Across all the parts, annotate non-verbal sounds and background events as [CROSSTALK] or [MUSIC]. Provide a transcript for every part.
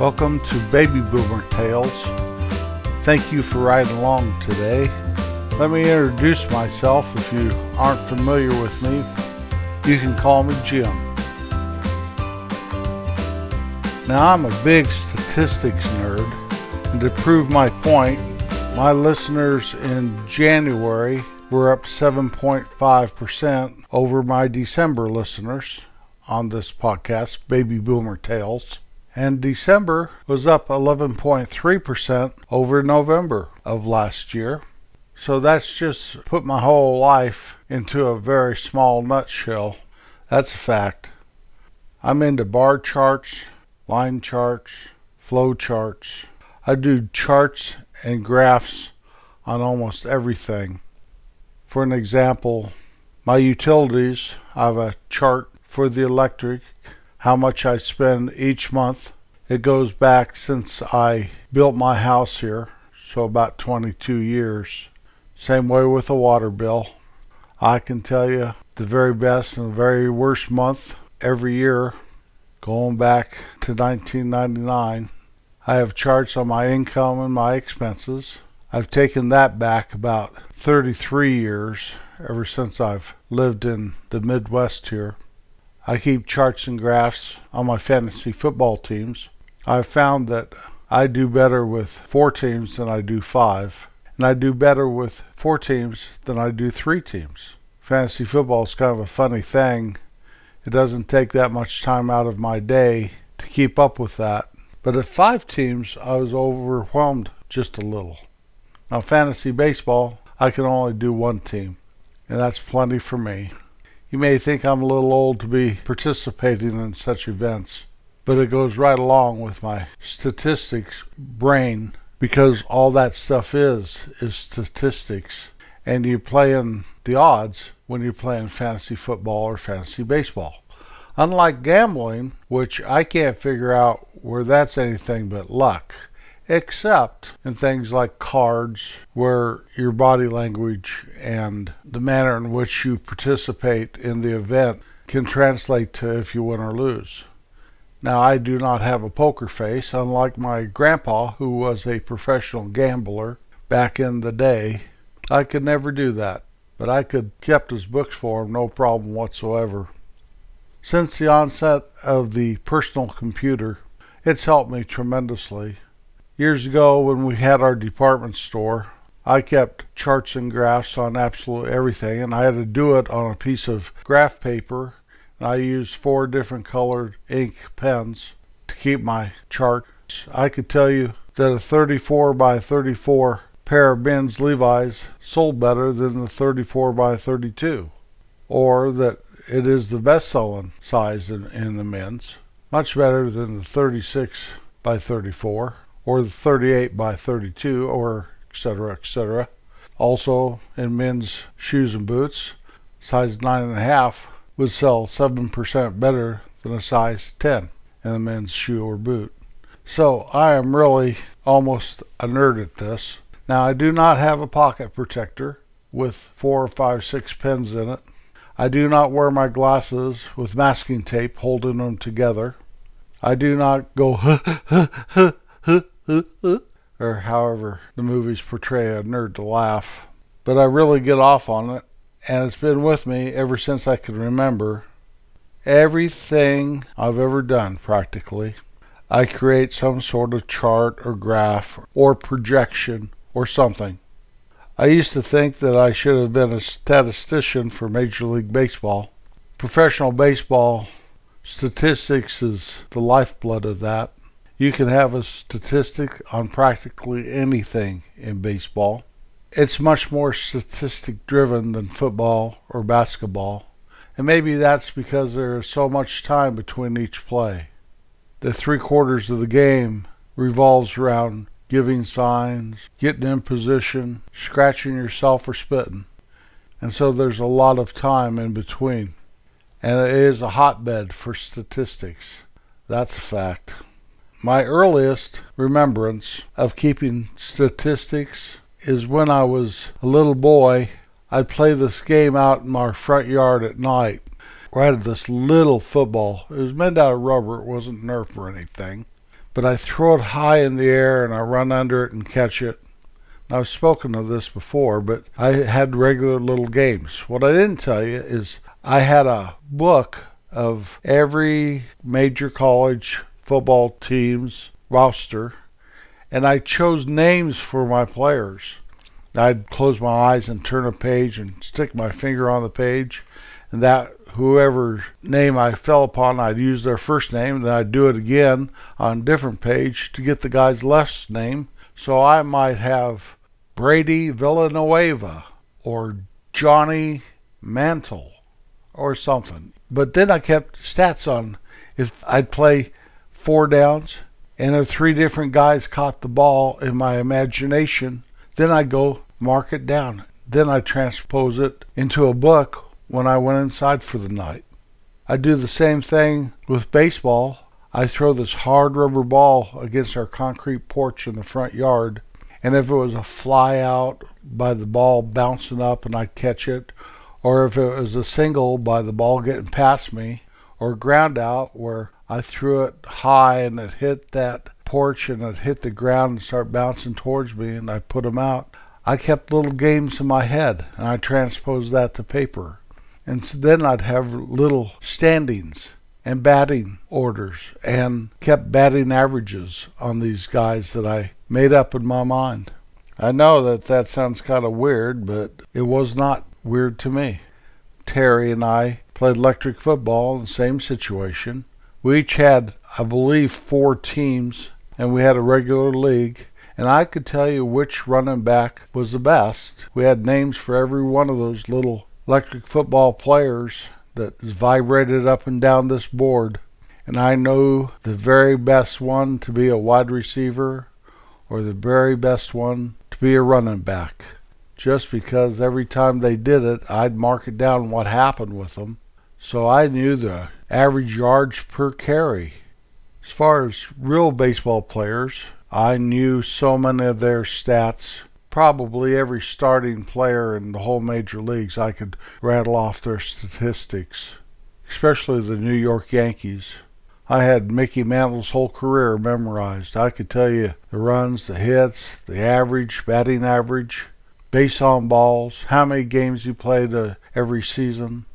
Welcome to Baby Boomer Tales. Thank you for riding along today. Let me introduce myself if you aren't familiar with me. You can call me Jim. Now, I'm a big statistics nerd, and to prove my point, my listeners in January were up 7.5% over my December listeners on this podcast, Baby Boomer Tales. And December was up 11.3% over November of last year. So that's just put my whole life into a very small nutshell. That's a fact. I'm into bar charts, line charts, flow charts. I do charts and graphs on almost everything. For an example, my utilities, I have a chart for the electric, how much I spend each month. It goes back since I built my house here, so about 22 years. Same way with the water bill. I can tell you the very best and the very worst month every year, going back to 1999. I have charts on my income and my expenses. I've taken that back about 33 years, ever since I've lived in the Midwest here. I keep charts and graphs on my fantasy football teams. I've found that I do better with four teams than I do five, and I do better with four teams than I do three teams. Fantasy football is kind of a funny thing. It doesn't take that much time out of my day to keep up with that. But at five teams, I was overwhelmed just a little. Now, fantasy baseball, I can only do one team, and that's plenty for me. You may think I'm a little old to be participating in such events, but it goes right along with my statistics brain because all that stuff is is statistics and you play in the odds when you're playing fantasy football or fantasy baseball. Unlike gambling, which I can't figure out where that's anything but luck except in things like cards, where your body language and the manner in which you participate in the event can translate to if you win or lose. Now, I do not have a poker face, unlike my grandpa, who was a professional gambler back in the day. I could never do that, but I could kept his books for him, no problem whatsoever. Since the onset of the personal computer, it's helped me tremendously. Years ago, when we had our department store, I kept charts and graphs on absolutely everything, and I had to do it on a piece of graph paper. And I used four different colored ink pens to keep my charts. I could tell you that a 34 by 34 pair of men's Levi's sold better than the 34 by 32, or that it is the best selling size in, in the men's, much better than the 36 by 34 or the 38 by 32 or etc etc also in men's shoes and boots size 9.5 would sell 7% better than a size 10 in a men's shoe or boot. So i am really almost a nerd at this. Now i do not have a pocket protector with four or five six pens in it. I do not wear my glasses with masking tape holding them together. I do not go [LAUGHS] or however the movies portray a nerd to laugh. But I really get off on it, and it's been with me ever since I can remember. Everything I've ever done, practically, I create some sort of chart or graph or projection or something. I used to think that I should have been a statistician for Major League Baseball. Professional baseball statistics is the lifeblood of that. You can have a statistic on practically anything in baseball. It's much more statistic driven than football or basketball, and maybe that's because there is so much time between each play. The three quarters of the game revolves around giving signs, getting in position, scratching yourself, or spitting. And so there's a lot of time in between. And it is a hotbed for statistics. That's a fact. My earliest remembrance of keeping statistics is when I was a little boy. I'd play this game out in our front yard at night. We had this little football. It was made out of rubber. It wasn't Nerf or anything. but I throw it high in the air and I run under it and catch it. I've spoken of this before, but I had regular little games. What I didn't tell you is I had a book of every major college football team's roster, and I chose names for my players. I'd close my eyes and turn a page and stick my finger on the page, and that whoever name I fell upon, I'd use their first name, then I'd do it again on a different page to get the guy's last name. So I might have Brady Villanueva or Johnny Mantle or something. But then I kept stats on if I'd play four downs and if three different guys caught the ball in my imagination, then I'd go mark it down. Then I transpose it into a book when I went inside for the night. I do the same thing with baseball. I throw this hard rubber ball against our concrete porch in the front yard and if it was a fly out by the ball bouncing up and I'd catch it, or if it was a single by the ball getting past me, or ground out where I threw it high and it hit that porch and it hit the ground and started bouncing towards me and I put them out. I kept little games in my head and I transposed that to paper. And so then I'd have little standings and batting orders and kept batting averages on these guys that I made up in my mind. I know that that sounds kind of weird, but it was not weird to me. Terry and I played electric football in the same situation. We each had, I believe, four teams, and we had a regular league. And I could tell you which running back was the best. We had names for every one of those little electric football players that vibrated up and down this board. And I know the very best one to be a wide receiver or the very best one to be a running back. Just because every time they did it, I'd mark it down what happened with them. So I knew the average yards per carry. As far as real baseball players, I knew so many of their stats. Probably every starting player in the whole major leagues, I could rattle off their statistics, especially the New York Yankees. I had Mickey Mantle's whole career memorized. I could tell you the runs, the hits, the average, batting average, base on balls, how many games he played uh, every season.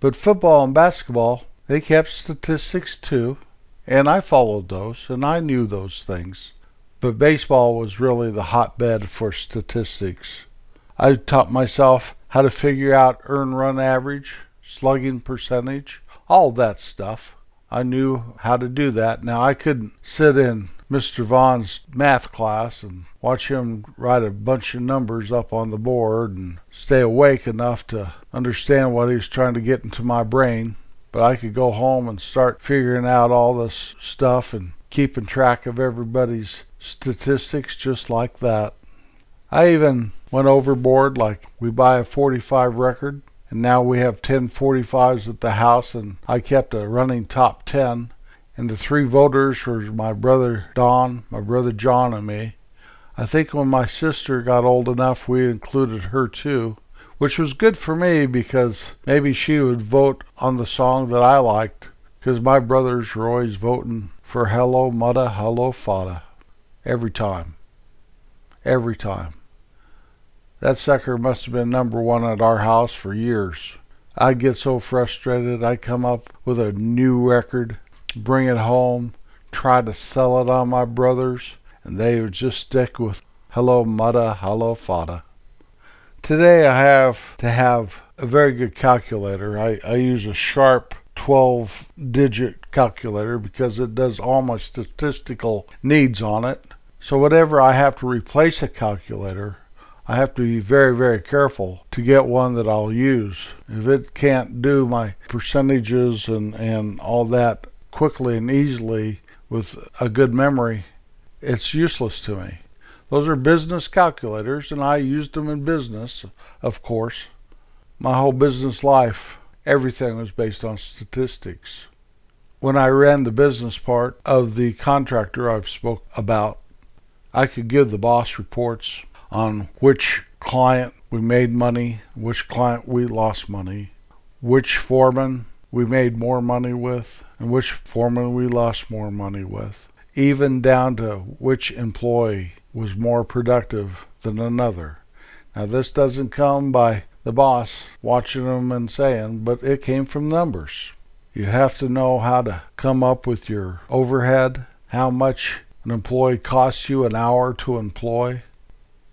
But football and basketball, they kept statistics too, and I followed those, and I knew those things. But baseball was really the hotbed for statistics. I taught myself how to figure out earn run average, slugging percentage, all that stuff. I knew how to do that. Now I couldn't sit in Mr. Vaughn's math class and watch him write a bunch of numbers up on the board and stay awake enough to understand what he was trying to get into my brain. But I could go home and start figuring out all this stuff and keeping track of everybody's statistics just like that. I even went overboard, like we buy a 45 record and now we have 1045s at the house, and I kept a running top 10. And the three voters were my brother Don, my brother John, and me. I think when my sister got old enough, we included her too, which was good for me because maybe she would vote on the song that I liked, because my brothers were always voting for Hello Muddah, Hello Fadduh. Every time. Every time. That sucker must have been number one at our house for years. I'd get so frustrated, I'd come up with a new record, bring it home, try to sell it on my brothers, and they would just stick with Hello Muddah, Hello Fadduh. Today I have to have a very good calculator. I, I use a sharp 12 digit calculator because it does all my statistical needs on it. So, whatever I have to replace a calculator, I have to be very, very careful to get one that I'll use. If it can't do my percentages and, and all that quickly and easily with a good memory, it's useless to me. Those are business calculators, and I used them in business, of course. My whole business life, everything was based on statistics. When I ran the business part of the contractor I've spoke about, I could give the boss reports on which client we made money, which client we lost money, which foreman we made more money with, and which foreman we lost more money with. even down to which employee was more productive than another. Now, this doesn't come by the boss watching them and saying, but it came from numbers. You have to know how to come up with your overhead, how much an employee costs you an hour to employ.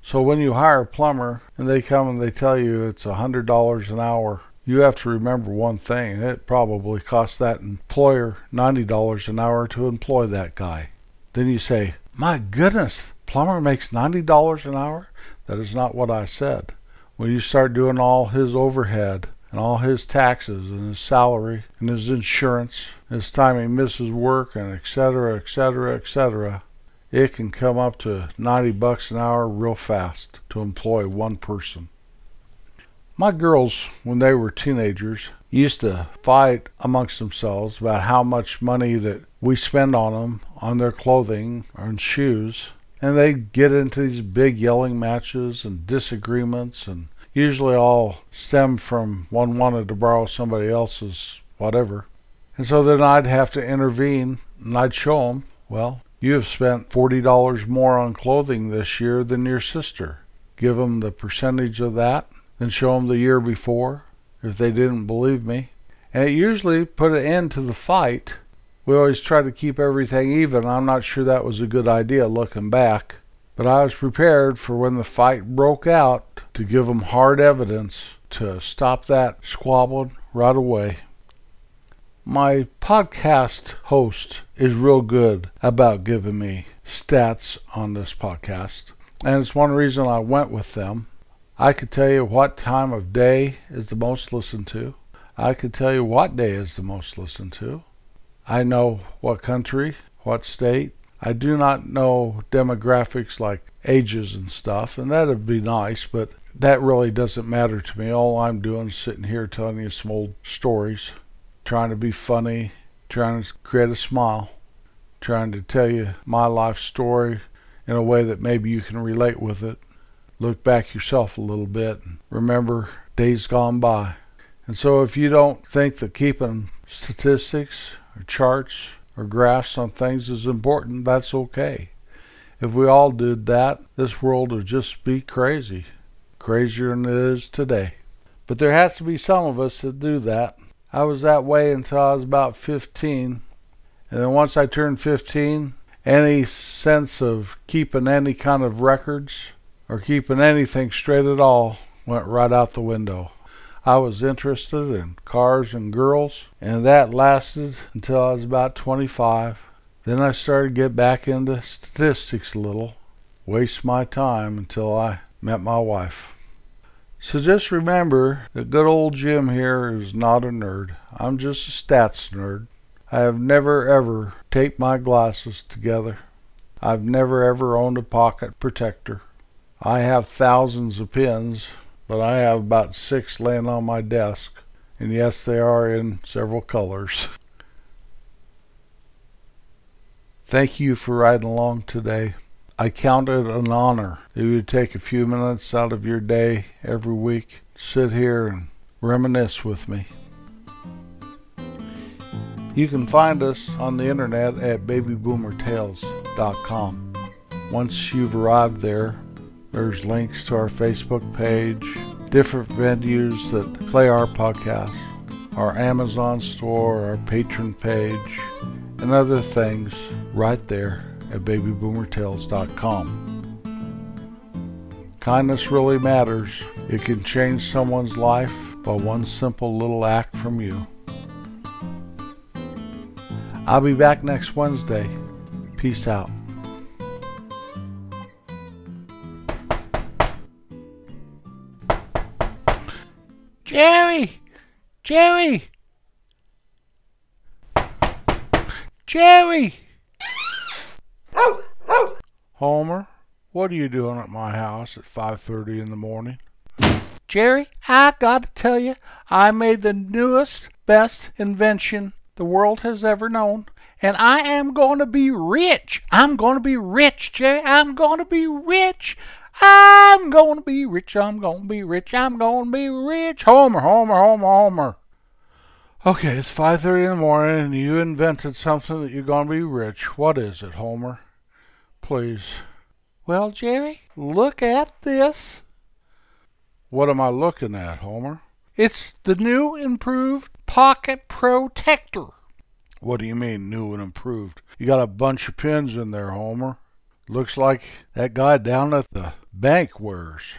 So when you hire a plumber and they come and they tell you it's a hundred dollars an hour, you have to remember one thing. It probably costs that employer ninety dollars an hour to employ that guy. Then you say, My goodness, plumber makes ninety dollars an hour? That is not what I said. When you start doing all his overhead and all his taxes and his salary and his insurance, his time he misses work and etc., etc., etc., it can come up to 90 bucks an hour real fast to employ one person. My girls, when they were teenagers, used to fight amongst themselves about how much money that we spend on them, on their clothing, and shoes. And they'd get into these big yelling matches and disagreements and usually all stem from one wanted to borrow somebody else's whatever. And so then I'd have to intervene and I'd show them, well, you have spent $40 more on clothing this year than your sister. Give them the percentage of that, then show them the year before if they didn't believe me. And it usually put an end to the fight. We always try to keep everything even. I'm not sure that was a good idea looking back. But I was prepared for when the fight broke out to give them hard evidence to stop that squabbling right away. My podcast host is real good about giving me stats on this podcast, and it's one reason I went with them. I could tell you what time of day is the most listened to. I could tell you what day is the most listened to. I know what country, what state, I do not know demographics like ages and stuff, and that'd be nice, but that really doesn't matter to me. All I'm doing is sitting here telling you some old stories, trying to be funny, trying to create a smile, trying to tell you my life story in a way that maybe you can relate with it. Look back yourself a little bit and remember days gone by. And so if you don't think that keeping statistics or charts or graphs on things is important, that's okay. If we all did that, this world would just be crazy. Crazier than it is today. But there has to be some of us that do that. I was that way until I was about 15. And then once I turned 15, any sense of keeping any kind of records or keeping anything straight at all went right out the window. I was interested in cars and girls, and that lasted until I was about 25. Then I started to get back into statistics a little, waste my time until I met my wife. So just remember that good old Jim here is not a nerd. I'm just a stats nerd. I have never ever taped my glasses together. I've never ever owned a pocket protector. I have thousands of pins, but I have about six laying on my desk, and yes, they are in several colors. Thank you for riding along today. I count it an honor that you take a few minutes out of your day every week, sit here and reminisce with me. You can find us on the internet at babyboomertales.com. Once you've arrived there, there's links to our Facebook page, different venues that play our podcast, our Amazon store, our Patreon page, and other things right there at babyboomertales.com. Kindness really matters. It can change someone's life by one simple little act from you. I'll be back next Wednesday. Peace out. Jerry! Jerry! Jerry! Homer, what are you doing at my house at 5:30 in the morning? Jerry, I got to tell you, I made the newest, best invention the world has ever known, and I am going to be rich. I'm going to be rich, Jerry. I'm going to be rich. I'm going to be rich. I'm going to be rich. I'm going to be rich. Homer, Homer, Homer, Homer. Okay, it's 5:30 in the morning and you invented something that you're going to be rich. What is it, Homer? Please. Well, Jerry, look at this. What am I looking at, Homer? It's the new improved Pocket Protector. What do you mean, new and improved? You got a bunch of pins in there, Homer. Looks like that guy down at the bank wears.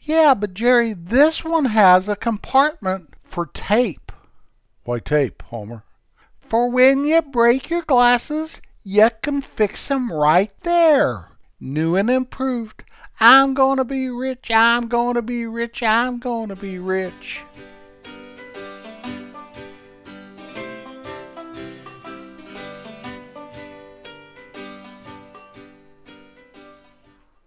Yeah, but Jerry, this one has a compartment for tape. Why tape, Homer? For when you break your glasses, you can fix fix 'em right there. New and improved. I'm gonna be rich, I'm gonna be rich, I'm gonna be rich.